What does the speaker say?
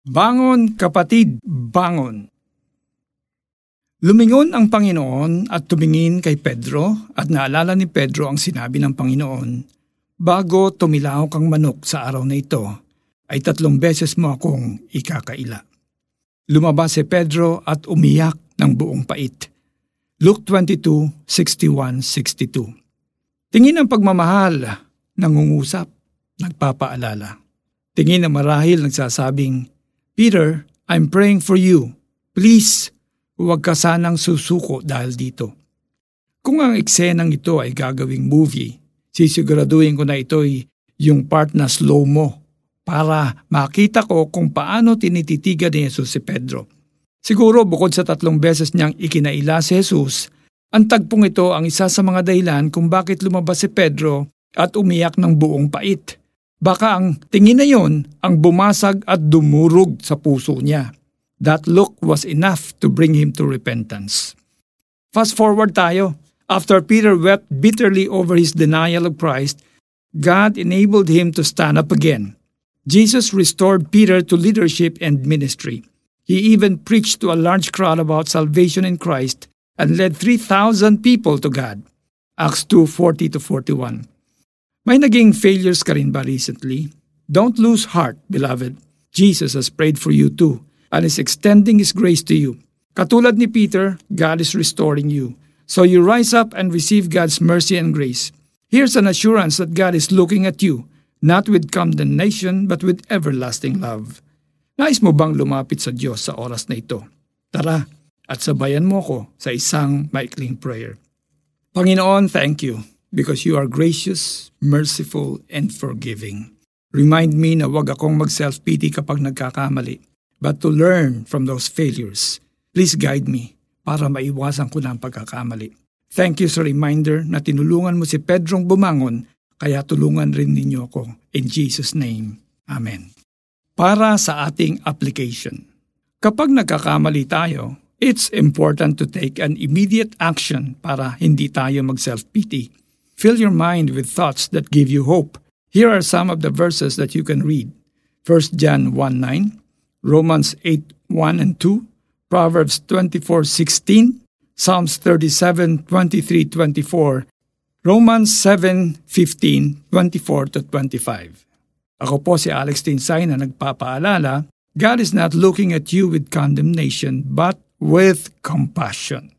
Bangon kapatid, bangon! Lumingon ang Panginoon at tumingin kay Pedro at naalala ni Pedro ang sinabi ng Panginoon, Bago tumilaw kang manok sa araw na ito, ay tatlong beses mo akong ikakaila. Lumabas si Pedro at umiyak ng buong pait. Luke 22, 61-62 Tingin ang pagmamahal, nangungusap, nagpapaalala. Tingin ang marahil nagsasabing, Peter, I'm praying for you. Please, huwag ka sanang susuko dahil dito. Kung ang eksenang ito ay gagawing movie, sisiguraduhin ko na ito'y yung part na slow mo para makita ko kung paano tinititigan ni Jesus si Pedro. Siguro bukod sa tatlong beses niyang ikinaila si Jesus, ang tagpong ito ang isa sa mga dahilan kung bakit lumabas si Pedro at umiyak ng buong pait. Baka ang tingin na yon ang bumasag at dumurog sa puso niya. That look was enough to bring him to repentance. Fast forward tayo. After Peter wept bitterly over his denial of Christ, God enabled him to stand up again. Jesus restored Peter to leadership and ministry. He even preached to a large crowd about salvation in Christ and led 3,000 people to God. Acts 2:40 to 41. May naging failures ka rin ba recently? Don't lose heart, beloved. Jesus has prayed for you too and is extending His grace to you. Katulad ni Peter, God is restoring you. So you rise up and receive God's mercy and grace. Here's an assurance that God is looking at you, not with condemnation but with everlasting love. Nais mo bang lumapit sa Diyos sa oras na ito? Tara, at sabayan mo ko sa isang maikling prayer. Panginoon, thank you because you are gracious, merciful, and forgiving. Remind me na wag akong mag-self-pity kapag nagkakamali, but to learn from those failures. Please guide me para maiwasan ko na ang pagkakamali. Thank you sa reminder na tinulungan mo si Pedrong bumangon, kaya tulungan rin ninyo ako. In Jesus' name, Amen. Para sa ating application. Kapag nagkakamali tayo, it's important to take an immediate action para hindi tayo mag-self-pity. Fill your mind with thoughts that give you hope. Here are some of the verses that you can read 1 John 1 9, Romans 8 1 and 2, Proverbs 24 16, Psalms 37 23 24, Romans 7 15 24 to 25. Ako po si Alex Tinsay na nagpapaalala, God is not looking at you with condemnation but with compassion.